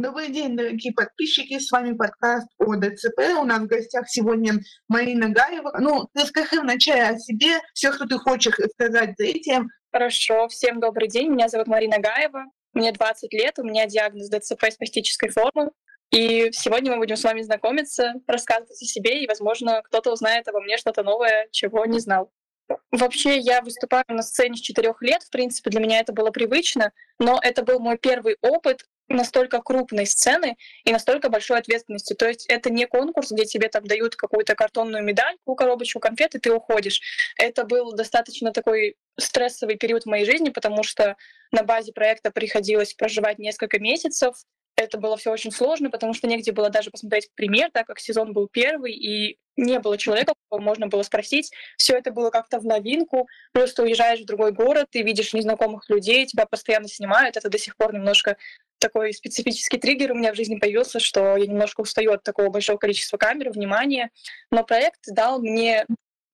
Добрый день, дорогие подписчики, с вами подкаст о ДЦП. У нас в гостях сегодня Марина Гаева. Ну, расскажи вначале о себе, все, что ты хочешь сказать за этим. Хорошо, всем добрый день, меня зовут Марина Гаева, мне 20 лет, у меня диагноз ДЦП спастической формы. И сегодня мы будем с вами знакомиться, рассказывать о себе, и, возможно, кто-то узнает обо мне что-то новое, чего не знал. Вообще, я выступаю на сцене с четырех лет. В принципе, для меня это было привычно, но это был мой первый опыт настолько крупной сцены и настолько большой ответственности. То есть это не конкурс, где тебе там дают какую-то картонную медальку, коробочку конфет, и ты уходишь. Это был достаточно такой стрессовый период в моей жизни, потому что на базе проекта приходилось проживать несколько месяцев. Это было все очень сложно, потому что негде было даже посмотреть пример, так как сезон был первый, и не было человека, кого можно было спросить. Все это было как-то в новинку. Плюс ты уезжаешь в другой город, ты видишь незнакомых людей, тебя постоянно снимают. Это до сих пор немножко такой специфический триггер у меня в жизни появился, что я немножко устаю от такого большого количества камер, внимания. Но проект дал мне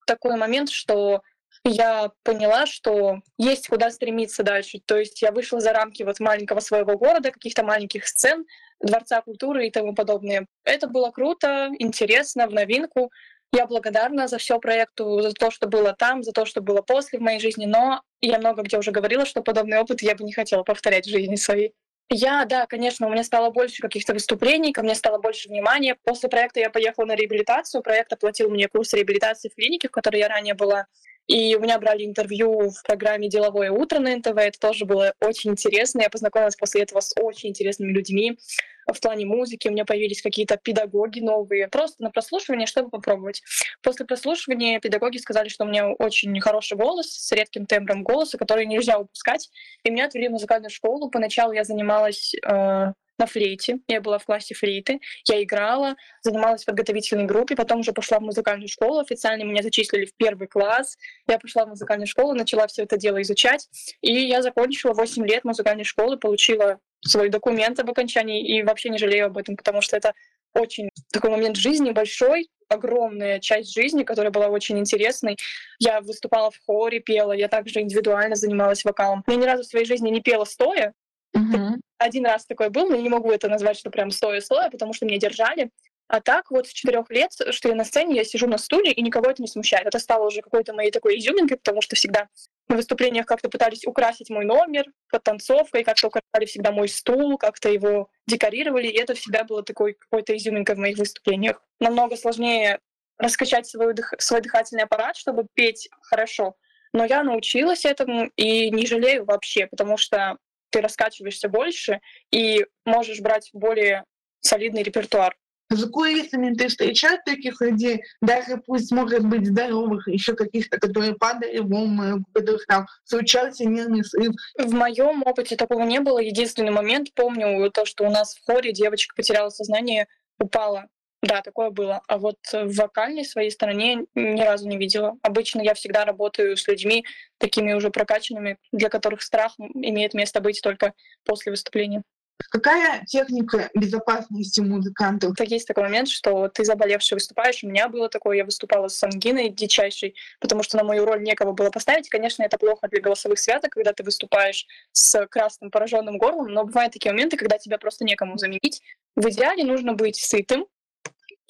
такой момент, что я поняла, что есть куда стремиться дальше. То есть я вышла за рамки вот маленького своего города, каких-то маленьких сцен, дворца культуры и тому подобное. Это было круто, интересно, в новинку. Я благодарна за все проекту, за то, что было там, за то, что было после в моей жизни, но я много где уже говорила, что подобный опыт я бы не хотела повторять в жизни своей. Я, да, конечно, у меня стало больше каких-то выступлений, ко мне стало больше внимания. После проекта я поехала на реабилитацию. Проект оплатил мне курс реабилитации в клинике, в которой я ранее была. И у меня брали интервью в программе «Деловое утро» на НТВ. Это тоже было очень интересно. Я познакомилась после этого с очень интересными людьми в плане музыки. У меня появились какие-то педагоги новые. Просто на прослушивание, чтобы попробовать. После прослушивания педагоги сказали, что у меня очень хороший голос с редким тембром голоса, который нельзя упускать. И меня отвели в музыкальную школу. Поначалу я занималась э, на флейте. Я была в классе флейты. Я играла, занималась в подготовительной группе, потом уже пошла в музыкальную школу. Официально меня зачислили в первый класс. Я пошла в музыкальную школу, начала все это дело изучать. И я закончила 8 лет музыкальной школы, получила свой документ об окончании и вообще не жалею об этом, потому что это очень такой момент жизни большой, огромная часть жизни, которая была очень интересной. Я выступала в хоре, пела, я также индивидуально занималась вокалом. Я ни разу в своей жизни не пела стоя, Угу. Один раз такой был, но я не могу это назвать, что прям стоя-стоя, потому что меня держали. А так вот с четырех лет, что я на сцене, я сижу на стуле, и никого это не смущает. Это стало уже какой-то моей такой изюминкой, потому что всегда на выступлениях как-то пытались украсить мой номер под танцовкой, как-то украшали всегда мой стул, как-то его декорировали, и это всегда было такой какой-то изюминкой в моих выступлениях. Намного сложнее раскачать свой, дых, свой дыхательный аппарат, чтобы петь хорошо. Но я научилась этому и не жалею вообще, потому что ты раскачиваешься больше и можешь брать более солидный репертуар. За кулисами ты встречаешь таких людей, даже пусть может быть здоровых, еще каких-то, которые падали в обморок, у которых там случался нервный срыв. В моем опыте такого не было. Единственный момент, помню то, что у нас в хоре девочка потеряла сознание, упала да, такое было. А вот в вокальной своей стороне ни разу не видела. Обычно я всегда работаю с людьми такими уже прокачанными, для которых страх имеет место быть только после выступления. Какая техника безопасности музыкантов? Есть такой момент, что ты заболевший выступаешь. У меня было такое, я выступала с ангиной дичайшей, потому что на мою роль некого было поставить. Конечно, это плохо для голосовых связок, когда ты выступаешь с красным пораженным горлом, но бывают такие моменты, когда тебя просто некому заменить. В идеале нужно быть сытым,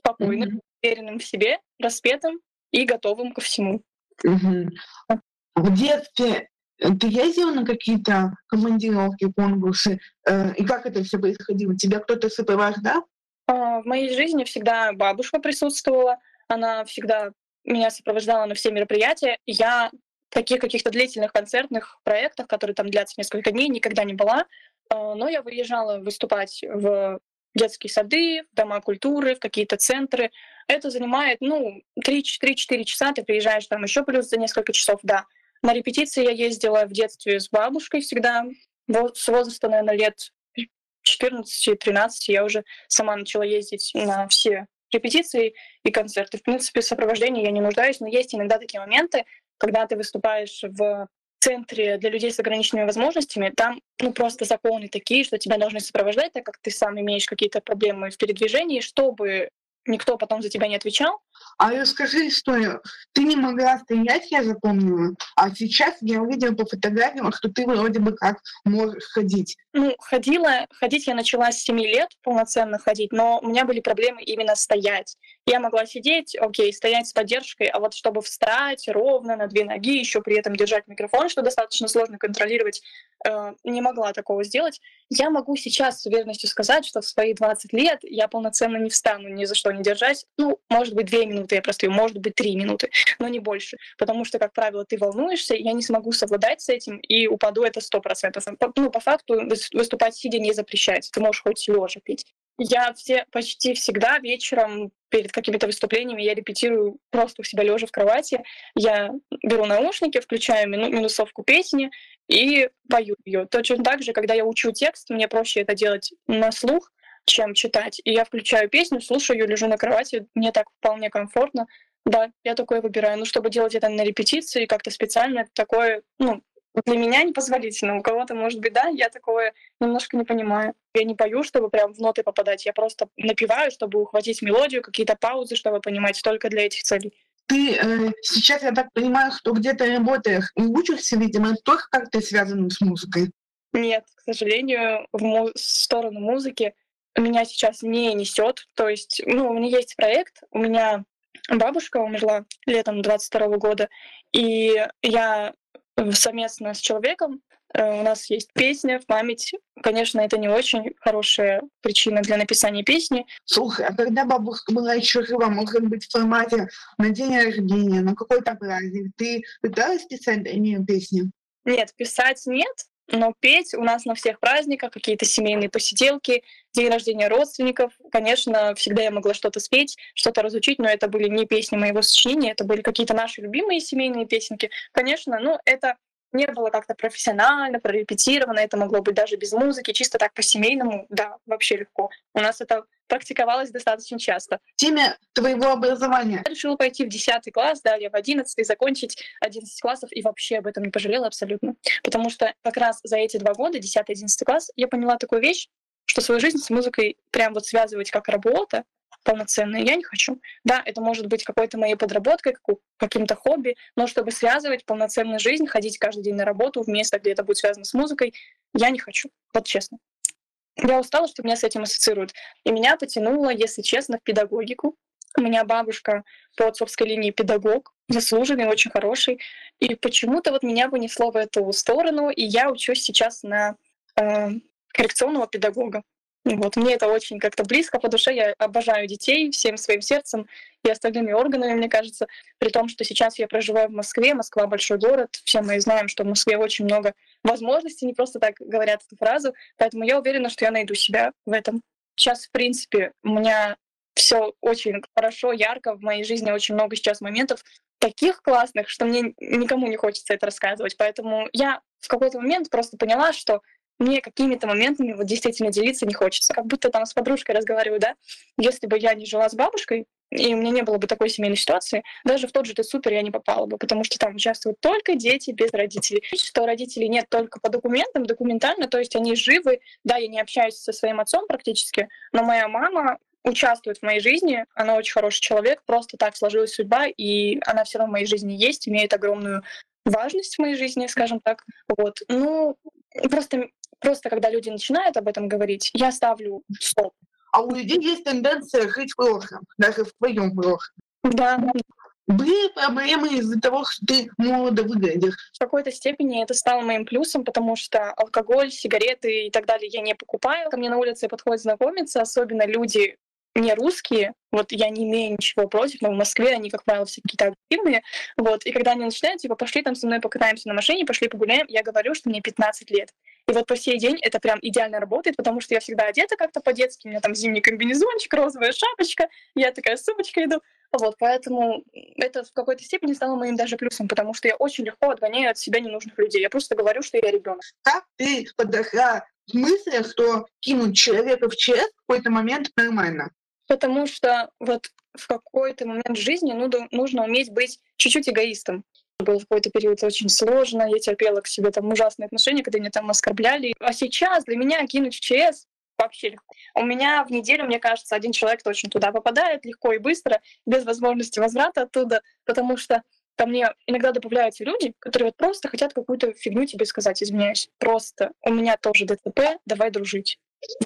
спокойным, mm-hmm. уверенным в себе, распетым и готовым ко всему. Mm-hmm. В детстве э, ты ездила на какие-то командировки, конкурсы? Э, и как это все происходило? Тебя кто-то сопровождал? А, в моей жизни всегда бабушка присутствовала. Она всегда меня сопровождала на все мероприятия. Я в таких каких-то длительных концертных проектах, которые там длятся несколько дней, никогда не была. А, но я выезжала выступать в детские сады, в дома культуры, в какие-то центры. Это занимает, ну, 3-4 часа, ты приезжаешь там еще плюс за несколько часов, да. На репетиции я ездила в детстве с бабушкой всегда, вот с возраста, наверное, лет 14-13 я уже сама начала ездить на все репетиции и концерты. В принципе, в сопровождении я не нуждаюсь, но есть иногда такие моменты, когда ты выступаешь в центре для людей с ограниченными возможностями, там ну, просто законы такие, что тебя должны сопровождать, так как ты сам имеешь какие-то проблемы в передвижении, чтобы никто потом за тебя не отвечал. А расскажи историю. Ты не могла стоять, я запомнила, а сейчас я увидела по фотографиям, что ты вроде бы как можешь ходить. Ну, ходила, ходить я начала с 7 лет, полноценно ходить, но у меня были проблемы именно стоять. Я могла сидеть, окей, стоять с поддержкой, а вот чтобы встать ровно на две ноги, еще при этом держать микрофон, что достаточно сложно контролировать, э, не могла такого сделать. Я могу сейчас с уверенностью сказать, что в свои 20 лет я полноценно не встану ни за что не держать. Ну, может быть, две минуты я простою, может быть, три минуты, но не больше. Потому что, как правило, ты волнуешься, я не смогу совладать с этим и упаду это сто процентов. Ну, по факту выступать сидя не запрещается. Ты можешь хоть лежа петь. Я все, почти всегда вечером перед какими-то выступлениями я репетирую просто у себя лежа в кровати. Я беру наушники, включаю мину, минусовку песни и пою ее. Точно так же, когда я учу текст, мне проще это делать на слух, чем читать. И я включаю песню, слушаю ее, лежу на кровати, мне так вполне комфортно. Да, я такое выбираю. Ну, чтобы делать это на репетиции, как-то специально, такое, ну, для меня непозволительно. У кого-то, может быть, да, я такое немножко не понимаю. Я не пою, чтобы прям в ноты попадать. Я просто напеваю, чтобы ухватить мелодию, какие-то паузы, чтобы понимать, только для этих целей. Ты э, сейчас, я так понимаю, что где-то работаешь и учишься, видимо, тоже как-то связано с музыкой? Нет, к сожалению, в, му- в сторону музыки меня сейчас не несет. То есть, ну, у меня есть проект, у меня бабушка умерла летом 22 года, и я совместно с человеком. Э, у нас есть песня в память. Конечно, это не очень хорошая причина для написания песни. Слушай, а когда бабушка была еще жива, может быть, в формате на день рождения, на какой-то праздник, ты пыталась писать для нее песни? Нет, писать нет, но петь у нас на всех праздниках, какие-то семейные посиделки, день рождения родственников. Конечно, всегда я могла что-то спеть, что-то разучить, но это были не песни моего сочинения, это были какие-то наши любимые семейные песенки. Конечно, ну это не было как-то профессионально, прорепетировано, это могло быть даже без музыки, чисто так по-семейному, да, вообще легко. У нас это практиковалось достаточно часто. В теме твоего образования? Я решила пойти в 10 класс, далее в 11 закончить 11 классов и вообще об этом не пожалела абсолютно. Потому что как раз за эти два года, 10-11 класс, я поняла такую вещь, что свою жизнь с музыкой прям вот связывать как работа, полноценные, я не хочу. Да, это может быть какой-то моей подработкой, каким-то хобби, но чтобы связывать полноценную жизнь, ходить каждый день на работу в место, где это будет связано с музыкой, я не хочу. Вот честно. Я устала, что меня с этим ассоциируют. И меня потянуло, если честно, в педагогику. У меня бабушка по отцовской линии педагог, заслуженный, очень хороший. И почему-то вот меня вынесло в эту сторону, и я учусь сейчас на э, коррекционного педагога. Вот. Мне это очень как-то близко по душе. Я обожаю детей всем своим сердцем и остальными органами, мне кажется. При том, что сейчас я проживаю в Москве. Москва — большой город. Все мы знаем, что в Москве очень много возможностей. Не просто так говорят эту фразу. Поэтому я уверена, что я найду себя в этом. Сейчас, в принципе, у меня все очень хорошо, ярко. В моей жизни очень много сейчас моментов таких классных, что мне никому не хочется это рассказывать. Поэтому я в какой-то момент просто поняла, что мне какими-то моментами вот действительно делиться не хочется. Как будто там с подружкой разговариваю, да? Если бы я не жила с бабушкой, и у меня не было бы такой семейной ситуации, даже в тот же ты супер я не попала бы, потому что там участвуют только дети без родителей. Что родителей нет только по документам, документально, то есть они живы. Да, я не общаюсь со своим отцом практически, но моя мама участвует в моей жизни, она очень хороший человек, просто так сложилась судьба, и она все равно в моей жизни есть, имеет огромную важность в моей жизни, скажем так. Вот. Ну, просто Просто когда люди начинают об этом говорить, я ставлю стоп. А у людей есть тенденция жить прошлом, даже в твоем прошлом. Да. Были проблемы из-за того, что ты молодо выглядишь? В какой-то степени это стало моим плюсом, потому что алкоголь, сигареты и так далее я не покупаю. Ко мне на улице подходят знакомиться, особенно люди не русские, вот я не имею ничего против, но в Москве они, как правило, все какие-то активные, вот, и когда они начинают, типа, пошли там со мной покатаемся на машине, пошли погуляем, я говорю, что мне 15 лет. И вот по сей день это прям идеально работает, потому что я всегда одета как-то по-детски, у меня там зимний комбинезончик, розовая шапочка, я такая сумочка иду, вот, поэтому это в какой-то степени стало моим даже плюсом, потому что я очень легко отгоняю от себя ненужных людей. Я просто говорю, что я ребенок. Как ты подошла к мысли, что кинуть человека в ЧС в какой-то момент нормально? Потому что вот в какой-то момент жизни ну, нужно уметь быть чуть-чуть эгоистом. Был какой-то период очень сложно, я терпела к себе там ужасные отношения, когда меня там оскорбляли. А сейчас для меня кинуть в ЧС вообще легко. У меня в неделю, мне кажется, один человек точно туда попадает легко и быстро, без возможности возврата оттуда, потому что ко мне иногда добавляются люди, которые вот просто хотят какую-то фигню тебе сказать, извиняюсь. Просто у меня тоже ДЦП, давай дружить.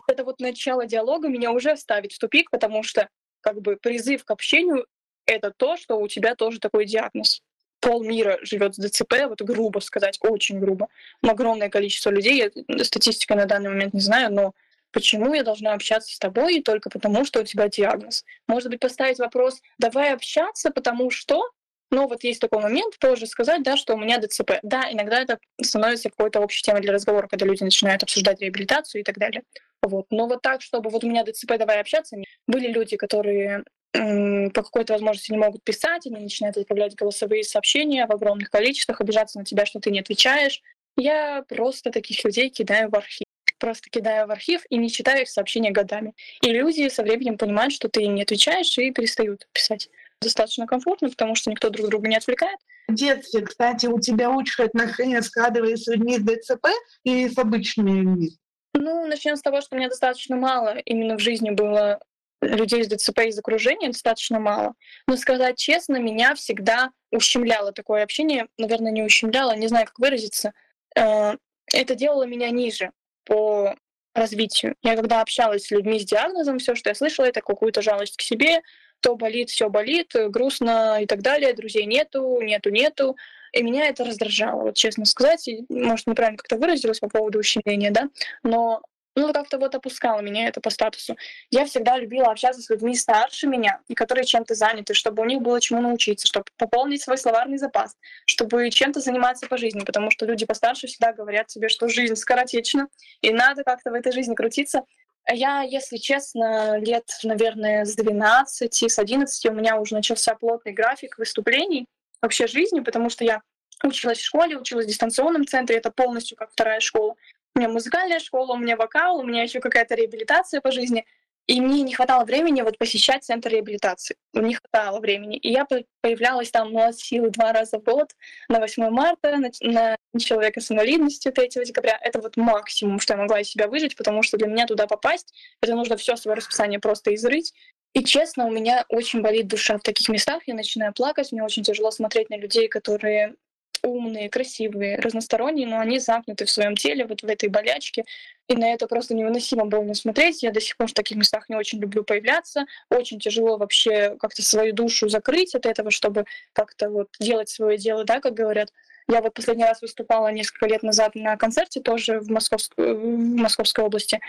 Это вот начало диалога меня уже ставит в тупик, потому что как бы призыв к общению — это то, что у тебя тоже такой диагноз. Пол мира живет с ДЦП, вот грубо сказать, очень грубо. Но огромное количество людей, я статистика на данный момент не знаю, но почему я должна общаться с тобой только потому, что у тебя диагноз? Может быть, поставить вопрос, давай общаться, потому что но вот есть такой момент тоже сказать, да, что у меня ДЦП. Да, иногда это становится какой-то общей темой для разговора, когда люди начинают обсуждать реабилитацию и так далее. Вот. Но вот так, чтобы вот у меня ДЦП, давай общаться. Были люди, которые по какой-то возможности не могут писать, они начинают отправлять голосовые сообщения в огромных количествах, обижаться на тебя, что ты не отвечаешь. Я просто таких людей кидаю в архив. Просто кидаю в архив и не читаю их сообщения годами. И люди со временем понимают, что ты не отвечаешь и перестают писать достаточно комфортно, потому что никто друг друга не отвлекает. В детстве, кстати, у тебя лучшие отношения складывались с людьми с ДЦП или с обычными людьми? Ну, начнем с того, что у меня достаточно мало именно в жизни было людей с ДЦП из окружения, достаточно мало. Но сказать честно, меня всегда ущемляло такое общение. Наверное, не ущемляло, не знаю, как выразиться. Э, это делало меня ниже по развитию. Я когда общалась с людьми с диагнозом, все, что я слышала, это какую-то жалость к себе, то болит, все болит, грустно и так далее, друзей нету, нету, нету. И меня это раздражало, вот честно сказать. И, может, неправильно как-то выразилась по поводу ущемления, да, но ну, как-то вот опускало меня это по статусу. Я всегда любила общаться с людьми старше меня, и которые чем-то заняты, чтобы у них было чему научиться, чтобы пополнить свой словарный запас, чтобы чем-то заниматься по жизни, потому что люди постарше всегда говорят себе, что жизнь скоротечна, и надо как-то в этой жизни крутиться. Я, если честно, лет, наверное, с 12, с 11 у меня уже начался плотный график выступлений вообще жизни, потому что я училась в школе, училась в дистанционном центре, это полностью как вторая школа. У меня музыкальная школа, у меня вокал, у меня еще какая-то реабилитация по жизни. И мне не хватало времени вот посещать центр реабилитации. Не хватало времени. И я появлялась там ну, от силы два раза в год на 8 марта, на, на человека с инвалидностью 3 декабря. Это вот максимум, что я могла из себя выжить, потому что для меня туда попасть, это нужно все свое расписание просто изрыть. И честно, у меня очень болит душа в таких местах. Я начинаю плакать, мне очень тяжело смотреть на людей, которые умные, красивые, разносторонние, но они замкнуты в своем теле, вот в этой болячке. И на это просто невыносимо больно смотреть. Я до сих пор в таких местах не очень люблю появляться. Очень тяжело вообще как-то свою душу закрыть от этого, чтобы как-то вот делать свое дело, да, как говорят. Я вот последний раз выступала несколько лет назад на концерте тоже в, Московск... в Московской области.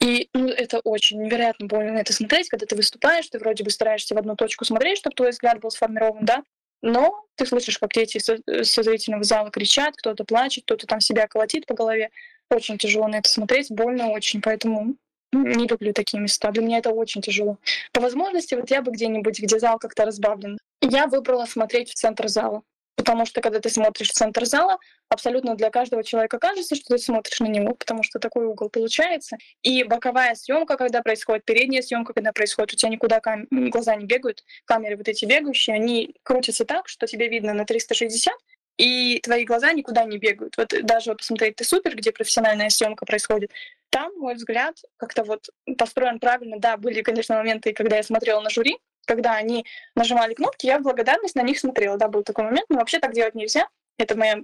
И ну, это очень невероятно больно на это смотреть, когда ты выступаешь, ты вроде бы стараешься в одну точку смотреть, чтобы твой взгляд был сформирован, да, но ты слышишь, как дети со зрительного зала кричат, кто-то плачет, кто-то там себя колотит по голове. Очень тяжело на это смотреть, больно очень, поэтому не люблю такие места. Для меня это очень тяжело. По возможности, вот я бы где-нибудь, где зал как-то разбавлен. Я выбрала смотреть в центр зала. Потому что когда ты смотришь центр зала, абсолютно для каждого человека кажется, что ты смотришь на него, потому что такой угол получается. И боковая съемка, когда происходит, передняя съемка, когда происходит, у тебя никуда кам- глаза не бегают, камеры вот эти бегающие, они крутятся так, что тебе видно на 360, и твои глаза никуда не бегают. Вот даже вот посмотреть «Ты супер», где профессиональная съемка происходит, там, мой взгляд, как-то вот построен правильно. Да, были, конечно, моменты, когда я смотрела на жюри, когда они нажимали кнопки, я в благодарность на них смотрела. Да, был такой момент, но вообще так делать нельзя. Это моя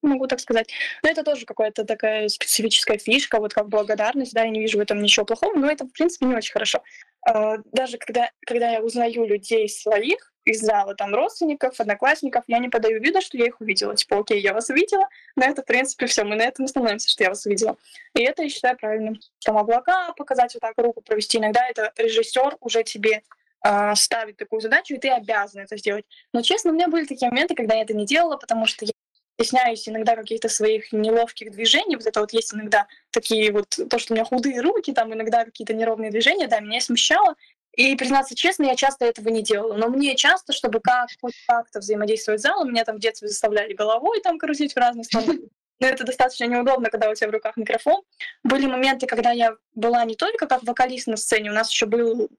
могу так сказать. Но это тоже какая-то такая специфическая фишка, вот как благодарность, да, я не вижу в этом ничего плохого, но это, в принципе, не очень хорошо. А, даже когда, когда я узнаю людей своих из зала, там, родственников, одноклассников, я не подаю вида, что я их увидела. Типа, окей, я вас увидела, на это, в принципе, все, мы на этом остановимся, что я вас увидела. И это я считаю правильным. Там облака показать, вот так руку провести. Иногда это режиссер уже тебе э, ставит такую задачу, и ты обязан это сделать. Но, честно, у меня были такие моменты, когда я это не делала, потому что я стесняюсь иногда каких-то своих неловких движений. Вот это вот есть иногда такие вот, то, что у меня худые руки, там иногда какие-то неровные движения, да, меня смущало. И, признаться честно, я часто этого не делала. Но мне часто, чтобы как, хоть как-то взаимодействовать с залом, меня там в детстве заставляли головой там крутить в разные стороны. Но это достаточно неудобно, когда у тебя в руках микрофон. Были моменты, когда я была не только как вокалист на сцене, у нас еще был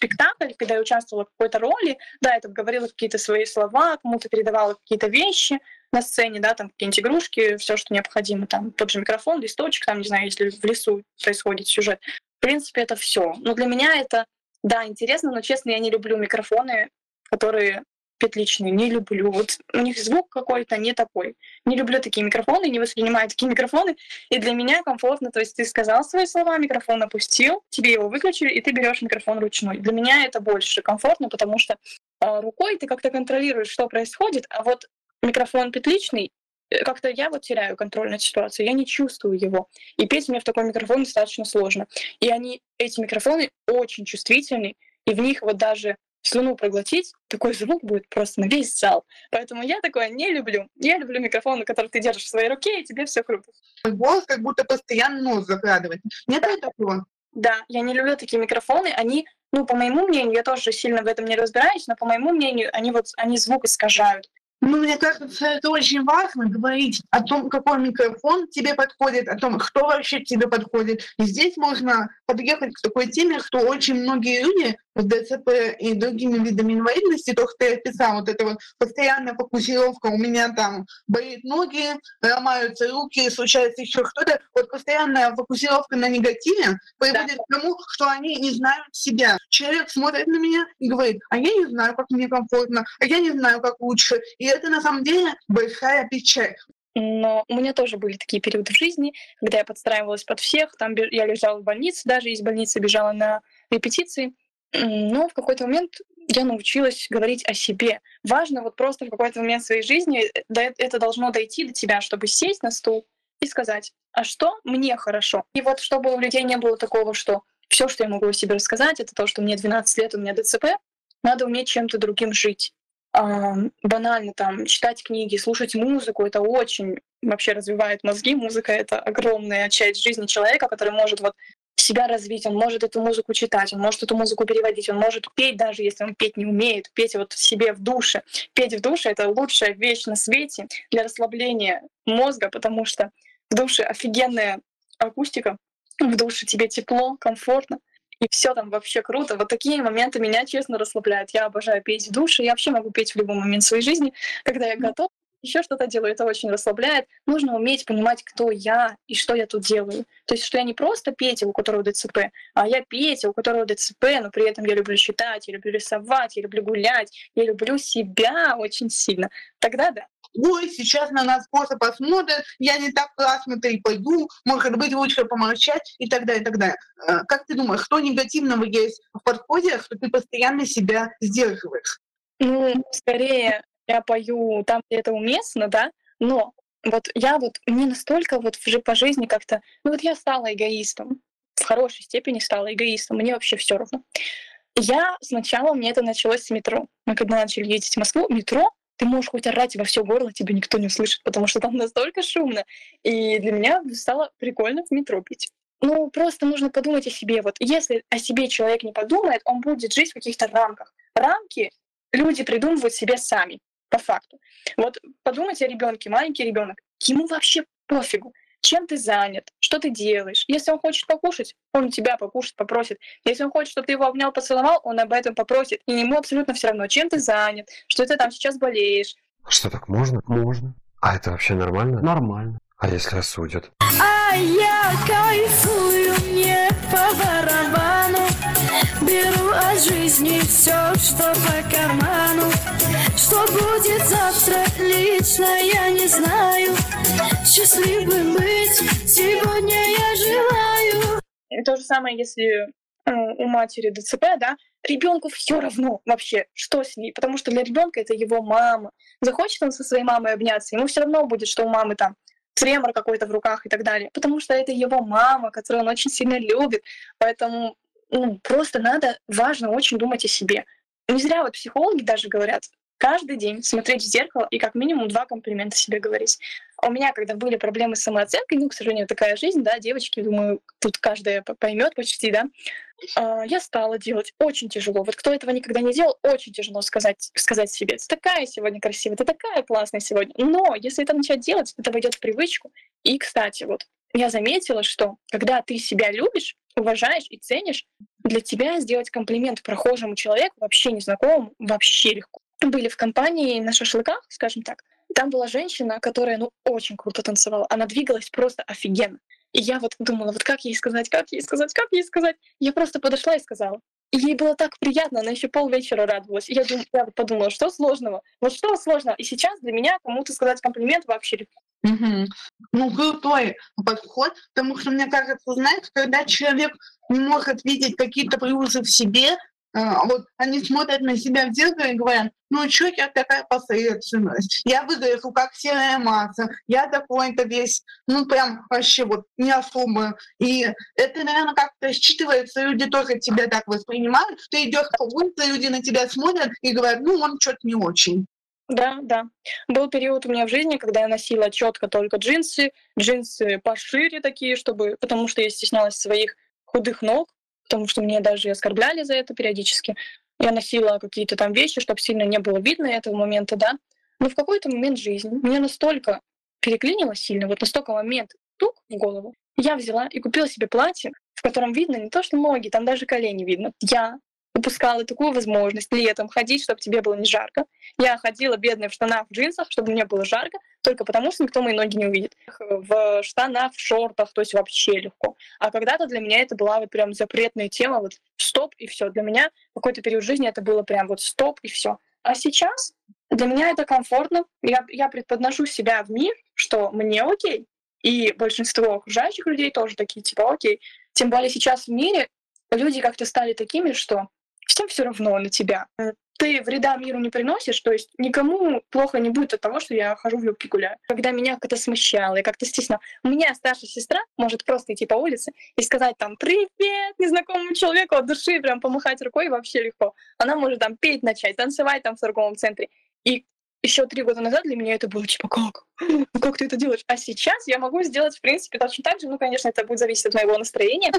спектакль, когда я участвовала в какой-то роли, да, я там говорила какие-то свои слова, кому-то передавала какие-то вещи на сцене, да, там какие-нибудь игрушки, все, что необходимо, там тот же микрофон, листочек, там, не знаю, если в лесу происходит сюжет. В принципе, это все. Но для меня это, да, интересно, но, честно, я не люблю микрофоны, которые петличные, не люблю. Вот у них звук какой-то не такой. Не люблю такие микрофоны, не воспринимаю такие микрофоны. И для меня комфортно, то есть ты сказал свои слова, микрофон опустил, тебе его выключили, и ты берешь микрофон ручной. Для меня это больше комфортно, потому что э, рукой ты как-то контролируешь, что происходит, а вот микрофон петличный, э, как-то я вот теряю контроль над ситуацией, я не чувствую его. И петь мне в такой микрофон достаточно сложно. И они, эти микрофоны очень чувствительны, и в них вот даже слюну проглотить, такой звук будет просто на весь зал. Поэтому я такое не люблю. Я люблю микрофон, который ты держишь в своей руке, и тебе все круто. Голос как будто постоянно нос закрадывает. Нет да. такого? Да, я не люблю такие микрофоны. Они, ну, по моему мнению, я тоже сильно в этом не разбираюсь, но по моему мнению, они вот, они звук искажают. Ну, мне кажется, это очень важно говорить о том, какой микрофон тебе подходит, о том, кто вообще тебе подходит. И здесь можно подъехать к такой теме, что очень многие люди с ДЦП и другими видами инвалидности, то, что я описала, вот эта вот постоянная фокусировка, у меня там болит ноги, ломаются руки, случается еще что-то, вот постоянная фокусировка на негативе приводит да. к тому, что они не знают себя. Человек смотрит на меня и говорит, а я не знаю, как мне комфортно, а я не знаю, как лучше. И это на самом деле большая печаль. Но у меня тоже были такие периоды в жизни, когда я подстраивалась под всех. Там я лежала в больнице, даже из больницы бежала на репетиции. Но в какой-то момент я научилась говорить о себе. Важно вот просто в какой-то момент своей жизни э, это должно дойти до тебя, чтобы сесть на стул и сказать, а что мне хорошо? И вот чтобы у людей не было такого, что все, что я могу о себе рассказать, это то, что мне 12 лет, у меня ДЦП, надо уметь чем-то другим жить. А, банально там читать книги, слушать музыку, это очень вообще развивает мозги. Музыка — это огромная часть жизни человека, который может вот себя развить, он может эту музыку читать, он может эту музыку переводить, он может петь, даже если он петь не умеет, петь вот себе в душе. Петь в душе — это лучшая вещь на свете для расслабления мозга, потому что в душе офигенная акустика, в душе тебе тепло, комфортно, и все там вообще круто. Вот такие моменты меня, честно, расслабляют. Я обожаю петь в душе, я вообще могу петь в любой момент своей жизни, когда я готова, еще что-то делаю, это очень расслабляет. Нужно уметь понимать, кто я и что я тут делаю. То есть, что я не просто Петя, у которого ДЦП, а я Петя, у которого ДЦП, но при этом я люблю читать, я люблю рисовать, я люблю гулять, я люблю себя очень сильно. Тогда да. Ой, сейчас на нас просто посмотрят, я не так классно-то и пойду, может быть, лучше помолчать и так далее, и так далее. Э, как ты думаешь, что негативного есть в подходе, что ты постоянно себя сдерживаешь? Ну, скорее я пою там, где это уместно, да, но вот я вот, мне настолько вот по жизни как-то, ну вот я стала эгоистом, в хорошей степени стала эгоистом, мне вообще все равно. Я сначала, мне это началось с метро. Мы когда начали ездить в Москву, метро, ты можешь хоть орать во все горло, тебя никто не услышит, потому что там настолько шумно. И для меня стало прикольно в метро пить. Ну, просто нужно подумать о себе. Вот если о себе человек не подумает, он будет жить в каких-то рамках. Рамки люди придумывают себе сами по факту. Вот подумайте о ребенке, маленький ребенок, ему вообще пофигу, чем ты занят, что ты делаешь. Если он хочет покушать, он тебя покушать попросит. Если он хочет, чтобы ты его обнял, поцеловал, он об этом попросит. И ему абсолютно все равно, чем ты занят, что ты там сейчас болеешь. Что так можно? Можно. А это вообще нормально? Нормально. А если осудят? А я кайфую, мне по барабану Беру от жизни все, что по карману Что будет завтра, лично я не знаю. Счастливым быть сегодня я желаю. То же самое, если э, у матери ДЦП, да, ребенку все равно вообще, что с ней, потому что для ребенка это его мама. Захочет он со своей мамой обняться, ему все равно будет, что у мамы там тремор какой-то в руках и так далее, потому что это его мама, которую он очень сильно любит, поэтому ну, просто надо, важно очень думать о себе. Не зря вот психологи даже говорят, каждый день смотреть в зеркало и как минимум два комплимента себе говорить. А у меня, когда были проблемы с самооценкой, ну, к сожалению, такая жизнь, да, девочки, думаю, тут каждая поймет почти, да, а, я стала делать очень тяжело. Вот кто этого никогда не делал, очень тяжело сказать, сказать себе, ты такая сегодня красивая, ты такая классная сегодня. Но если это начать делать, это войдет в привычку. И, кстати, вот я заметила, что когда ты себя любишь, уважаешь и ценишь, для тебя сделать комплимент прохожему человеку, вообще незнакомому, вообще легко. Были в компании на шашлыках, скажем так. Там была женщина, которая, ну, очень круто танцевала. Она двигалась просто офигенно. И я вот думала, вот как ей сказать, как ей сказать, как ей сказать. Я просто подошла и сказала. И ей было так приятно, она еще полвечера радовалась. И я, дум, я подумала, что сложного? Вот что сложного? И сейчас для меня кому-то сказать комплимент вообще. Угу. Ну, крутой подход, потому что, мне кажется, знаешь, когда человек не может видеть какие-то плюсы в себе, вот они смотрят на себя в зеркало и говорят, ну что я такая посредственность, я выгляжу как серая масса, я такой-то весь, ну прям вообще вот не особо. И это, наверное, как-то считывается, люди тоже тебя так воспринимают, ты идешь по улице, люди на тебя смотрят и говорят, ну он что-то не очень. Да, да. Был период у меня в жизни, когда я носила четко только джинсы, джинсы пошире такие, чтобы, потому что я стеснялась своих худых ног, потому что мне даже оскорбляли за это периодически. Я носила какие-то там вещи, чтобы сильно не было видно этого момента, да. Но в какой-то момент жизни меня настолько переклинило сильно, вот настолько момент тук в голову, я взяла и купила себе платье, в котором видно не то, что ноги, там даже колени видно. Я упускала такую возможность летом ходить, чтобы тебе было не жарко. Я ходила бедная в штанах, в джинсах, чтобы мне было жарко, только потому что никто мои ноги не увидит. В штанах, в шортах, то есть вообще легко. А когда-то для меня это была вот прям запретная тема, вот стоп и все. Для меня какой-то период жизни это было прям вот стоп и все. А сейчас для меня это комфортно. Я, я предподношу себя в мир, что мне окей, и большинство окружающих людей тоже такие, типа, окей. Тем более сейчас в мире люди как-то стали такими, что всем все равно на тебя. Ты вреда миру не приносишь, то есть никому плохо не будет от того, что я хожу в юбке гуляю. Когда меня как-то смущало и как-то стесняло. У меня старшая сестра может просто идти по улице и сказать там «Привет!» незнакомому человеку от души, прям помахать рукой вообще легко. Она может там петь начать, танцевать там в торговом центре. И еще три года назад для меня это было типа как? Ну как ты это делаешь? А сейчас я могу сделать, в принципе, точно так же. Ну, конечно, это будет зависеть от моего настроения.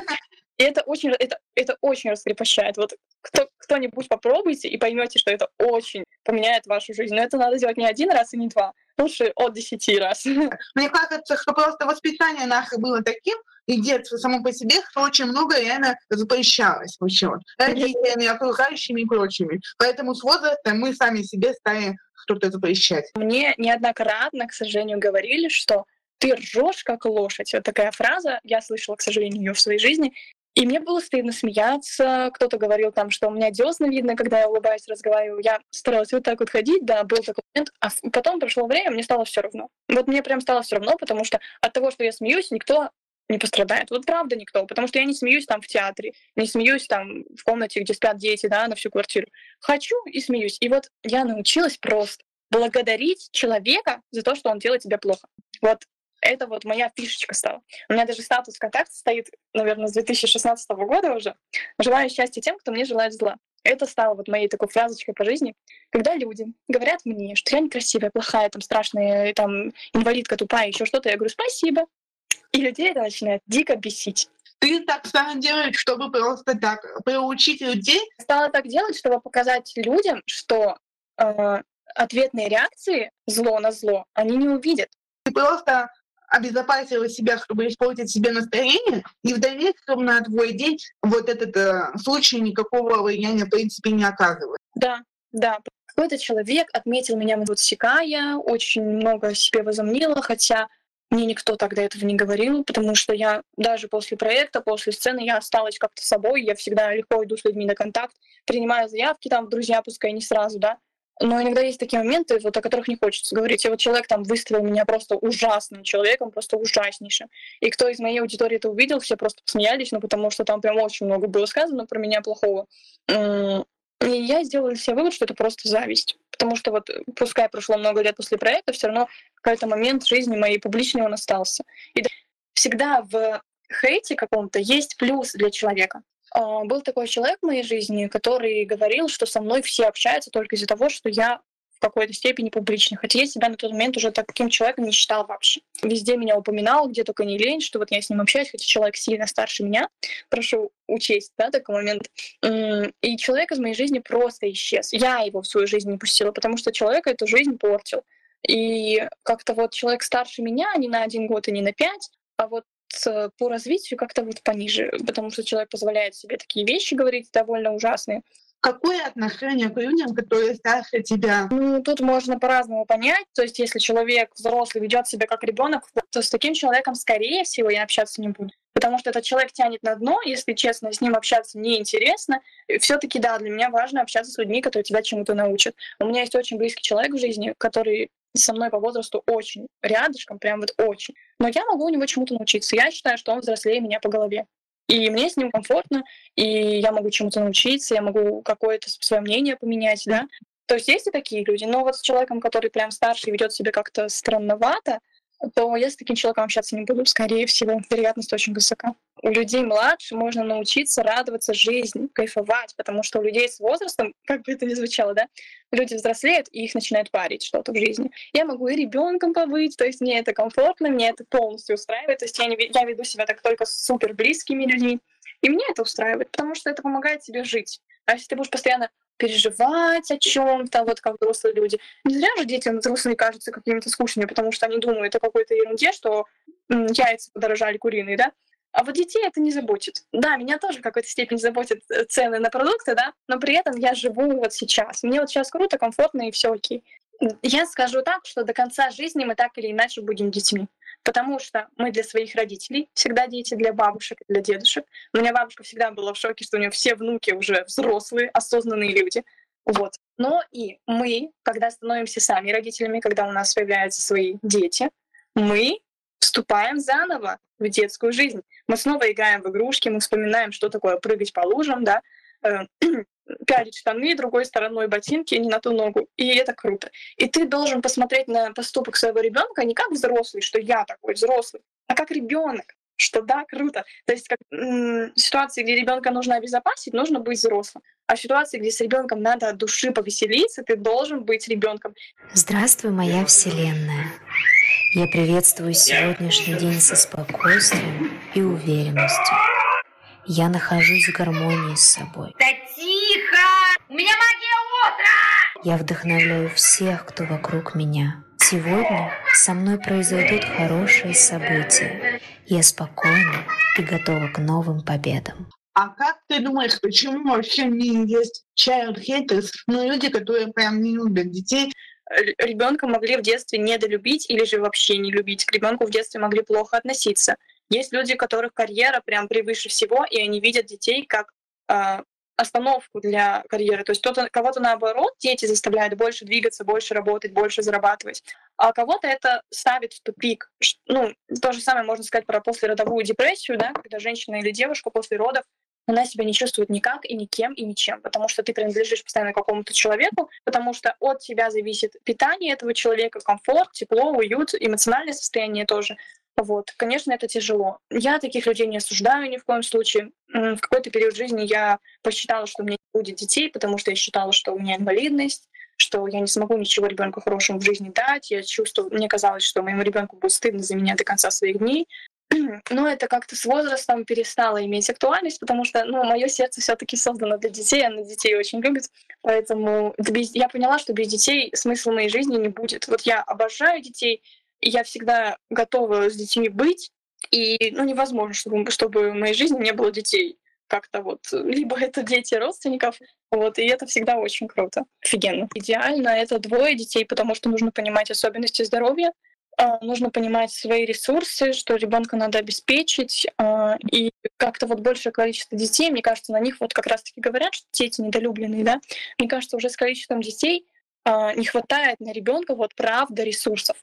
И это очень, это, это очень раскрепощает. Вот кто, кто-нибудь попробуйте и поймете, что это очень поменяет вашу жизнь. Но это надо делать не один раз и не два. Лучше от десяти раз. Мне кажется, что просто воспитание наше было таким, и детство само по себе, что очень много реально запрещалось вообще родителями, окружающими и прочими. Поэтому с возрастом мы сами себе стали что-то запрещать. Мне неоднократно, к сожалению, говорили, что ты ржешь как лошадь. Вот такая фраза, я слышала, к сожалению, ее в своей жизни. И мне было стыдно смеяться. Кто-то говорил там, что у меня десна видно, когда я улыбаюсь, разговариваю. Я старалась вот так вот ходить, да, был такой момент. А потом прошло время, мне стало все равно. Вот мне прям стало все равно, потому что от того, что я смеюсь, никто не пострадает. Вот правда никто, потому что я не смеюсь там в театре, не смеюсь там в комнате, где спят дети, да, на всю квартиру. Хочу и смеюсь. И вот я научилась просто благодарить человека за то, что он делает тебе плохо. Вот это вот моя фишечка стала. У меня даже статус ВКонтакте стоит, наверное, с 2016 года уже. Желаю счастья тем, кто мне желает зла. Это стало вот моей такой фразочкой по жизни. Когда люди говорят мне, что я некрасивая, плохая, там страшная, там инвалидка тупая, еще что-то, я говорю спасибо. И людей это начинает дико бесить. Ты так стала делать, чтобы просто так приучить людей? Стала так делать, чтобы показать людям, что э, ответные реакции зло на зло они не увидят. Ты просто обезопасила себя, чтобы испортить себе настроение, и в дальнейшем на твой день вот этот э, случай никакого влияния, в принципе, не оказывает. Да, да. Какой-то человек отметил меня вот сякая, очень много себе возомнила, хотя мне никто тогда этого не говорил, потому что я даже после проекта, после сцены, я осталась как-то собой, я всегда легко иду с людьми на контакт, принимаю заявки там в друзья, пускай не сразу, да, но иногда есть такие моменты, вот, о которых не хочется говорить. И вот человек там выставил меня просто ужасным человеком, просто ужаснейшим. И кто из моей аудитории это увидел, все просто посмеялись, ну, потому что там прям очень много было сказано про меня плохого. И я сделала себя вывод, что это просто зависть. Потому что вот пускай прошло много лет после проекта, все равно какой-то момент жизни моей публичной он остался. И всегда в хейте каком-то есть плюс для человека. А, был такой человек в моей жизни, который говорил, что со мной все общаются только из-за того, что я в какой-то степени публичный. Хотя я себя на тот момент уже таким человеком не считал вообще. Везде меня упоминал, где только не лень, что вот я с ним общаюсь, хотя человек сильно старше меня. Прошу учесть, да, такой момент. И человек из моей жизни просто исчез. Я его в свою жизнь не пустила, потому что человек эту жизнь портил. И как-то вот человек старше меня, не на один год и не на пять, а вот по развитию как-то вот пониже, потому что человек позволяет себе такие вещи говорить довольно ужасные. Какое отношение к людям, которые старше тебя? Ну, тут можно по-разному понять. То есть, если человек взрослый ведет себя как ребенок, то с таким человеком, скорее всего, я общаться не буду. Потому что этот человек тянет на дно, если честно, с ним общаться неинтересно. Все-таки, да, для меня важно общаться с людьми, которые тебя чему-то научат. У меня есть очень близкий человек в жизни, который со мной по возрасту очень рядышком, прям вот очень. Но я могу у него чему-то научиться. Я считаю, что он взрослее меня по голове. И мне с ним комфортно, и я могу чему-то научиться, я могу какое-то свое мнение поменять, да. То есть есть и такие люди, но вот с человеком, который прям старше и ведет себя как-то странновато, то я с таким человеком общаться не буду, скорее всего. Вероятность очень высока. У людей младше можно научиться радоваться жизни, кайфовать, потому что у людей с возрастом, как бы это ни звучало, да, люди взрослеют, и их начинает парить что-то в жизни. Я могу и ребенком побыть, то есть мне это комфортно, мне это полностью устраивает, то есть я, не, я веду себя так только с супер близкими людьми, и мне это устраивает, потому что это помогает тебе жить. А если ты будешь постоянно переживать о чем-то, вот как взрослые люди. Не зря же детям взрослые кажутся какими-то скучными, потому что они думают о какой-то ерунде, что яйца подорожали куриные, да? А вот детей это не заботит. Да, меня тоже в какой-то степени заботят э, цены на продукты, да, но при этом я живу вот сейчас. Мне вот сейчас круто, комфортно и все окей. Я скажу так, что до конца жизни мы так или иначе будем детьми. Потому что мы для своих родителей всегда дети, для бабушек, для дедушек. У меня бабушка всегда была в шоке, что у нее все внуки уже взрослые, осознанные люди. Вот. Но и мы, когда становимся сами родителями, когда у нас появляются свои дети, мы вступаем заново в детскую жизнь. Мы снова играем в игрушки, мы вспоминаем, что такое прыгать по лужам, да, э, пялить штаны другой стороной ботинки не на ту ногу. И это круто. И ты должен посмотреть на поступок своего ребенка не как взрослый, что я такой взрослый, а как ребенок что да, круто. То есть как, м- ситуации, где ребенка нужно обезопасить, нужно быть взрослым. А в ситуации, где с ребенком надо от души повеселиться, ты должен быть ребенком. Здравствуй, моя вселенная. Я приветствую сегодняшний день со спокойствием и уверенностью. Я нахожусь в гармонии с собой. У меня магия утра! Я вдохновляю всех, кто вокруг меня. Сегодня со мной произойдут хорошие события. Я спокойна и готова к новым победам. А как ты думаешь, почему вообще не есть child haters, ну, люди, которые прям не любят детей, ребенка могли в детстве недолюбить или же вообще не любить. К ребенку в детстве могли плохо относиться. Есть люди, у которых карьера прям превыше всего, и они видят детей как э, остановку для карьеры. То есть кто-то, кого-то наоборот дети заставляют больше двигаться, больше работать, больше зарабатывать, а кого-то это ставит в тупик. Ну, то же самое можно сказать про послеродовую депрессию, да, когда женщина или девушка после родов она себя не чувствует никак и никем и ничем, потому что ты принадлежишь постоянно какому-то человеку, потому что от тебя зависит питание этого человека, комфорт, тепло, уют, эмоциональное состояние тоже. Вот, конечно, это тяжело. Я таких людей не осуждаю ни в коем случае. В какой-то период жизни я посчитала, что у меня не будет детей, потому что я считала, что у меня инвалидность, что я не смогу ничего ребенку хорошему в жизни дать. Я чувствовала, мне казалось, что моему ребенку будет стыдно за меня до конца своих дней. Но это как-то с возрастом перестало иметь актуальность, потому что, ну, мое сердце все-таки создано для детей, оно детей очень любит, поэтому я поняла, что без детей смысла моей жизни не будет. Вот я обожаю детей, я всегда готова с детьми быть, и, ну, невозможно, чтобы, чтобы в моей жизни не было детей как-то вот, либо это дети родственников, вот, и это всегда очень круто, офигенно. Идеально это двое детей, потому что нужно понимать особенности здоровья, а, нужно понимать свои ресурсы, что ребенка надо обеспечить, а, и как-то вот большее количество детей, мне кажется, на них вот как раз-таки говорят, что дети недолюбленные, да, мне кажется, уже с количеством детей а, не хватает на ребенка вот правда ресурсов.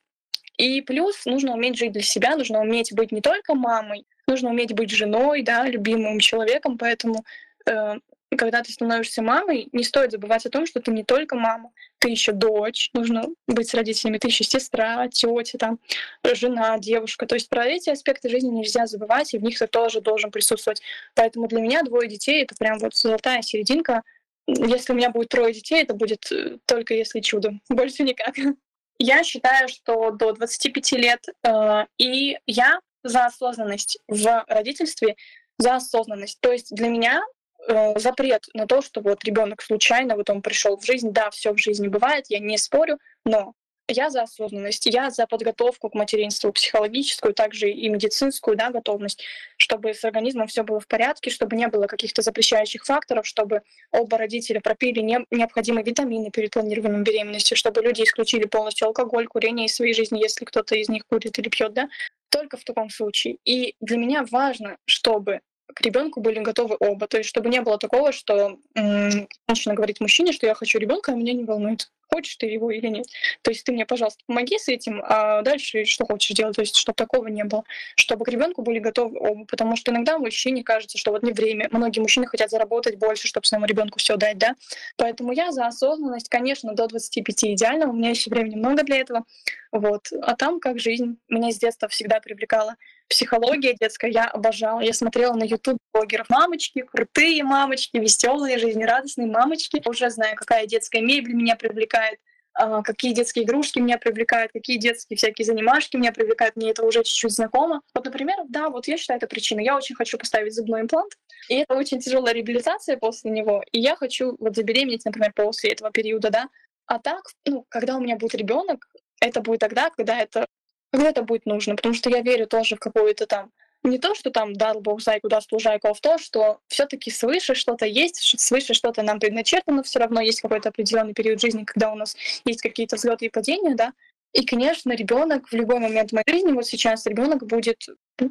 И плюс нужно уметь жить для себя, нужно уметь быть не только мамой, нужно уметь быть женой, да, любимым человеком, поэтому э, когда ты становишься мамой, не стоит забывать о том, что ты не только мама, ты еще дочь, нужно быть с родителями, ты еще сестра, тетя, там, жена, девушка. То есть про эти аспекты жизни нельзя забывать, и в них ты тоже должен присутствовать. Поэтому для меня двое детей — это прям вот золотая серединка. Если у меня будет трое детей, это будет э, только если чудо, больше никак. Я считаю, что до 25 лет э, и я за осознанность в родительстве, за осознанность. То есть для меня э, запрет на то, что вот ребенок случайно вот он пришел в жизнь, да, все в жизни бывает, я не спорю, но я за осознанность, я за подготовку к материнству психологическую, также и медицинскую да, готовность, чтобы с организмом все было в порядке, чтобы не было каких-то запрещающих факторов, чтобы оба родителя пропили не, необходимые витамины перед планированием беременности, чтобы люди исключили полностью алкоголь, курение из своей жизни, если кто-то из них курит или пьет, да, только в таком случае. И для меня важно, чтобы к ребенку были готовы оба. То есть, чтобы не было такого, что женщина говорит мужчине, что я хочу ребенка, а меня не волнует хочешь ты его или нет. То есть ты мне, пожалуйста, помоги с этим, а дальше что хочешь делать. То есть чтобы такого не было. Чтобы к ребенку были готовы оба. Потому что иногда мужчине кажется, что вот не время. Многие мужчины хотят заработать больше, чтобы своему ребенку все дать, да. Поэтому я за осознанность, конечно, до 25 идеально. У меня еще времени много для этого. Вот. А там как жизнь. Меня с детства всегда привлекала психология детская, я обожала. Я смотрела на YouTube блогеров мамочки, крутые мамочки, веселые, жизнерадостные мамочки. Уже знаю, какая детская мебель меня привлекает, а, какие детские игрушки меня привлекают, какие детские всякие занимашки меня привлекают, мне это уже чуть-чуть знакомо. Вот, например, да, вот я считаю это причиной. Я очень хочу поставить зубной имплант, и это очень тяжелая реабилитация после него, и я хочу вот забеременеть, например, после этого периода, да. А так, ну, когда у меня будет ребенок, это будет тогда, когда это когда это будет нужно, потому что я верю тоже в какую-то там не то, что там дал Бог зайку, даст лужайку, а в то, что все-таки свыше что-то есть, свыше что-то нам предначертано, все равно есть какой-то определенный период жизни, когда у нас есть какие-то взлеты и падения, да. И, конечно, ребенок в любой момент моей жизни, вот сейчас ребенок будет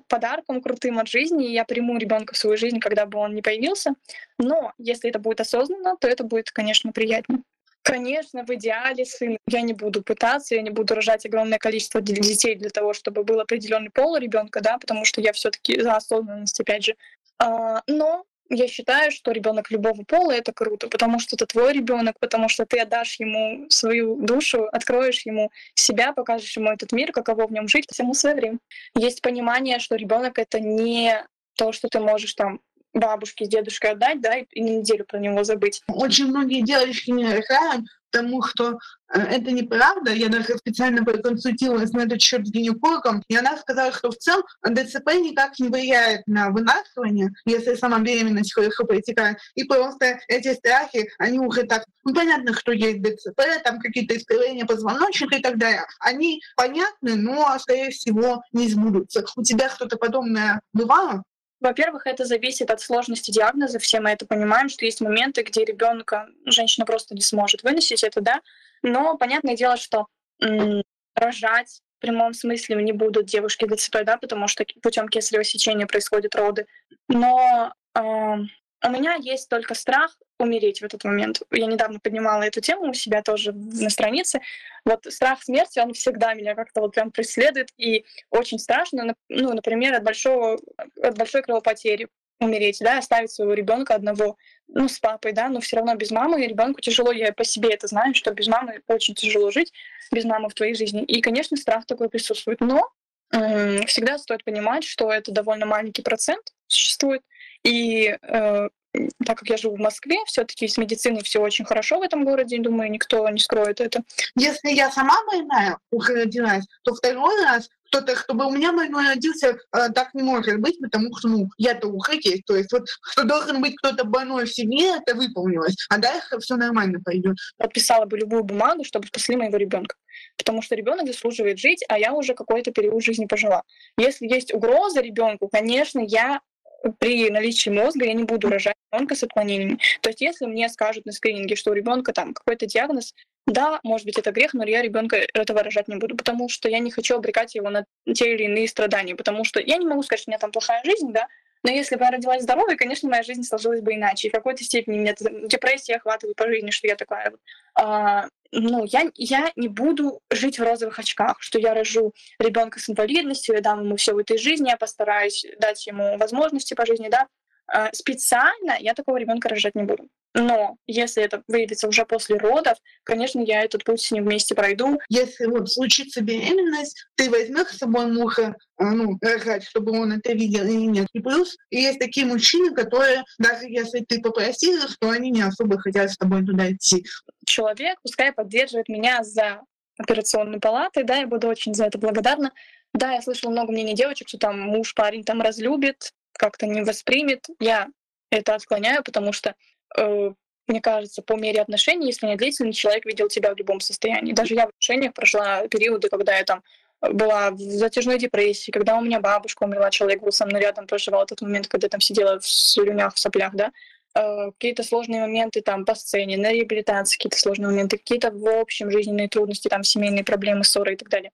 подарком крутым от жизни, и я приму ребенка в свою жизнь, когда бы он не появился. Но если это будет осознанно, то это будет, конечно, приятно. Конечно, в идеале сын. Я не буду пытаться, я не буду рожать огромное количество детей для того, чтобы был определенный пол ребенка, да, потому что я все-таки за осознанность, опять же. А, но я считаю, что ребенок любого пола это круто, потому что это твой ребенок, потому что ты отдашь ему свою душу, откроешь ему себя, покажешь ему этот мир, каково в нем жить, всему свое время. Есть понимание, что ребенок это не то, что ты можешь там бабушке с дедушкой отдать, да, и неделю про него забыть. Очень многие девочки не решают, потому что э, это неправда. Я даже специально проконсультировалась на этот счет с гинекологом, и она сказала, что в целом ДЦП никак не влияет на вынашивание, если сама беременность хорошо протекает. И просто эти страхи, они уже так, ну понятно, что есть ДЦП, там какие-то искривления позвоночника и так далее. Они понятны, но, скорее всего, не сбудутся. У тебя что-то подобное бывало? Во-первых, это зависит от сложности диагноза. Все мы это понимаем, что есть моменты, где ребенка женщина просто не сможет выносить это, да. Но понятное дело, что м- рожать в прямом смысле не будут девушки ДЦП, да, потому что путем кесарево сечения происходят роды. Но э, у меня есть только страх умереть в этот момент. Я недавно поднимала эту тему у себя тоже на странице. Вот страх смерти, он всегда меня как-то вот прям преследует, и очень страшно, ну, например, от, большого, от большой кровопотери умереть, да, оставить своего ребенка одного, ну, с папой, да, но все равно без мамы ребенку тяжело, я по себе это знаю, что без мамы очень тяжело жить, без мамы в твоей жизни. И, конечно, страх такой присутствует, но э, всегда стоит понимать, что это довольно маленький процент существует, и э, так как я живу в Москве, все-таки с медициной все очень хорошо в этом городе, думаю, никто не скроет это. Если я сама больная родилась, то второй раз кто-то, чтобы у меня больной родился, э, так не может быть, потому что, ну, я-то уже есть. То есть вот, что должен быть кто-то больной в семье, это выполнилось, а дальше все нормально пойдет. Подписала бы любую бумагу, чтобы спасли моего ребенка. Потому что ребенок заслуживает жить, а я уже какой-то период жизни пожила. Если есть угроза ребенку, конечно, я при наличии мозга я не буду рожать ребенка с отклонениями. То есть, если мне скажут на скрининге, что у ребенка там какой-то диагноз, да, может быть, это грех, но я ребенка этого рожать не буду, потому что я не хочу обрекать его на те или иные страдания, потому что я не могу сказать, что у меня там плохая жизнь, да, но если бы я родилась здоровой, конечно, моя жизнь сложилась бы иначе. И в какой-то степени меня депрессия охватывает по жизни, что я такая вот. А, ну, я, я не буду жить в розовых очках, что я рожу ребенка с инвалидностью, я дам ему все в этой жизни, я постараюсь дать ему возможности по жизни, да. А, специально я такого ребенка рожать не буду. Но если это выявится уже после родов, конечно, я этот путь с ним вместе пройду. Если вот случится беременность, ты возьмешь с собой муха, а, ну, рожать, чтобы он это видел или нет. И плюс есть такие мужчины, которые, даже если ты попросила, что они не особо хотят с тобой туда идти. Человек, пускай поддерживает меня за операционной палатой, да, я буду очень за это благодарна. Да, я слышала много мнений девочек, что там муж, парень там разлюбит, как-то не воспримет. Я это отклоняю, потому что э, мне кажется, по мере отношений, если не длительный, человек видел тебя в любом состоянии. Даже я в отношениях прошла периоды, когда я там была в затяжной депрессии, когда у меня бабушка умерла, человек был со мной рядом, проживал этот момент, когда я там сидела в слюнях, в соплях, да, э, какие-то сложные моменты там по сцене, на реабилитации какие-то сложные моменты, какие-то в общем жизненные трудности, там семейные проблемы, ссоры и так далее.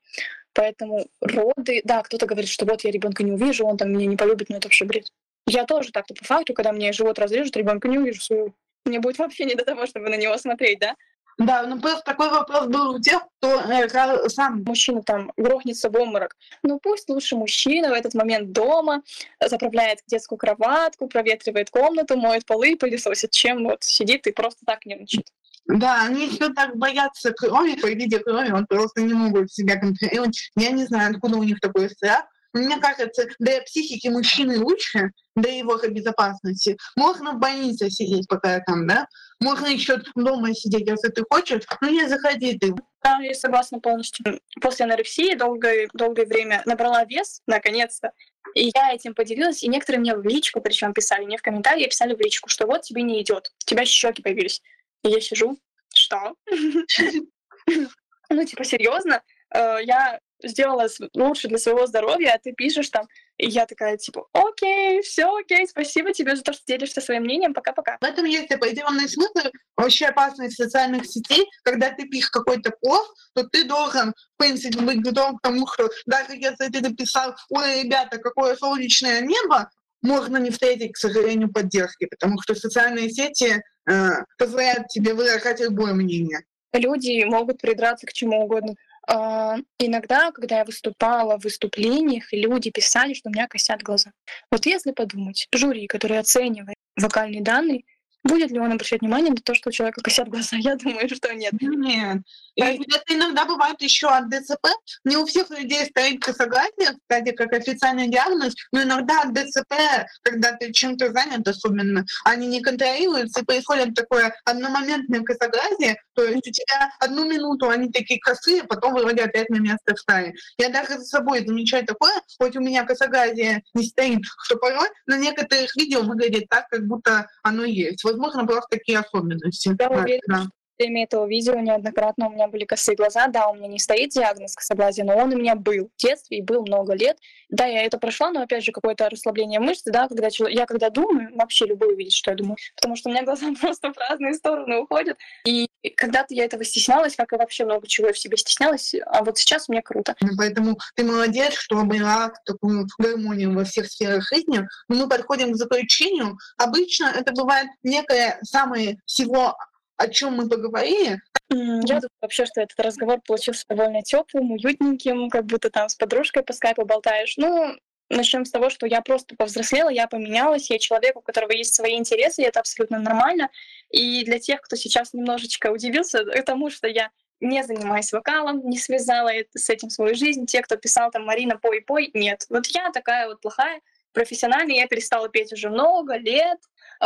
Поэтому роды, да, кто-то говорит, что вот я ребенка не увижу, он там меня не полюбит, но это вообще бред. Я тоже так-то по факту, когда мне живот разрежут, ребенка не увижу своего. Мне будет вообще не до того, чтобы на него смотреть, да? Да, ну просто такой вопрос был у тех, кто э, сам мужчина там грохнется в обморок. Ну пусть лучше мужчина в этот момент дома заправляет детскую кроватку, проветривает комнату, моет полы, пылесосит, чем вот сидит и просто так нервничает. Да, они все так боятся крови, по виде крови, он просто не могут себя контролировать. Я не знаю, откуда у них такой страх. Мне кажется, для психики мужчины лучше, для его безопасности. Можно в больнице сидеть, пока там, да? Можно еще дома сидеть, если ты хочешь, ну не заходи ты. Да, я согласна полностью. После анорексии долгое, долгое время набрала вес, наконец-то. И я этим поделилась, и некоторые мне в личку, причем писали, не в комментарии, писали в личку, что вот тебе не идет, у тебя щеки появились. И я сижу, что? Ну, типа, серьезно? Э, я сделала лучше для своего здоровья, а ты пишешь там, и я такая, типа, окей, все окей, спасибо тебе за то, что делишься своим мнением, пока-пока. В этом есть определенный смысл, вообще опасность социальных сетей, когда ты пишешь какой-то пост, то ты должен, в принципе, быть готов к тому, что даже если ты написал, ой, ребята, какое солнечное небо, можно не встретить, к сожалению, поддержки, потому что социальные сети э, позволяют тебе выражать любое мнение. Люди могут придраться к чему угодно. Uh, иногда, когда я выступала в выступлениях, люди писали, что у меня косят глаза. Вот если подумать, жюри, которое оценивает вокальные данные, Будет ли он обращать внимание на то, что у человека косят глаза? Я думаю, что нет. Нет. И это иногда бывает еще от ДЦП. Не у всех людей стоит косоглазие, кстати, как официальный диагноз, но иногда от ДЦП, когда ты чем-то занят особенно, они не контролируются, и происходит такое одномоментное косоглазие, то есть у тебя одну минуту они такие косые, потом вроде опять на место встали. Я даже за собой замечаю такое, хоть у меня косоглазие не стоит, что порой на некоторых видео выглядит так, как будто оно есть возможно, просто такие особенности. Я уверена, да время этого видео неоднократно у меня были косые глаза. Да, у меня не стоит диагноз косоглазия, но он у меня был в детстве и был много лет. Да, я это прошла, но опять же какое-то расслабление мышц, да, когда человек, я когда думаю, вообще любой увидит, что я думаю, потому что у меня глаза просто в разные стороны уходят. И когда-то я этого стеснялась, как и вообще много чего я в себе стеснялась, а вот сейчас мне круто. Поэтому ты молодец, что обрела такую гармонию во всех сферах жизни. Мы подходим к заключению. Обычно это бывает некое самое всего о чем мы поговорили. Я думаю вообще, что этот разговор получился довольно теплым, уютненьким, как будто там с подружкой по скайпу болтаешь. Ну, начнем с того, что я просто повзрослела, я поменялась, я человек, у которого есть свои интересы, и это абсолютно нормально. И для тех, кто сейчас немножечко удивился тому, что я не занимаюсь вокалом, не связала с этим свою жизнь, те, кто писал там «Марина, пой, пой», нет. Вот я такая вот плохая, профессиональная, я перестала петь уже много лет,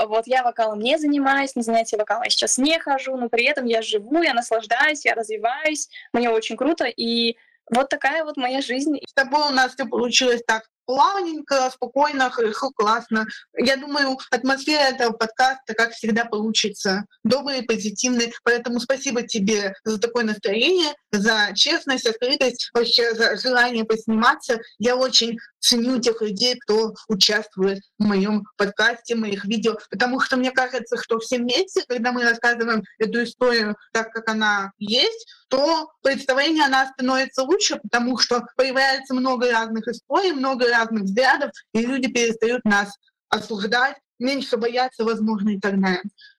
вот я вокалом не занимаюсь, на занятия вокала я сейчас не хожу, но при этом я живу, я наслаждаюсь, я развиваюсь, мне очень круто, и вот такая вот моя жизнь. С тобой у нас все получилось так плавненько, спокойно, хорошо, классно. Я думаю, атмосфера этого подкаста, как всегда, получится добрый, позитивный. Поэтому спасибо тебе за такое настроение, за честность, открытость, вообще за желание посниматься. Я очень ценю тех людей, кто участвует в моем подкасте, моих видео, потому что мне кажется, что все вместе, когда мы рассказываем эту историю так, как она есть, то представление о нас становится лучше, потому что появляется много разных историй, много разных взглядов, и люди перестают нас осуждать, меньше бояться, возможно, и так далее.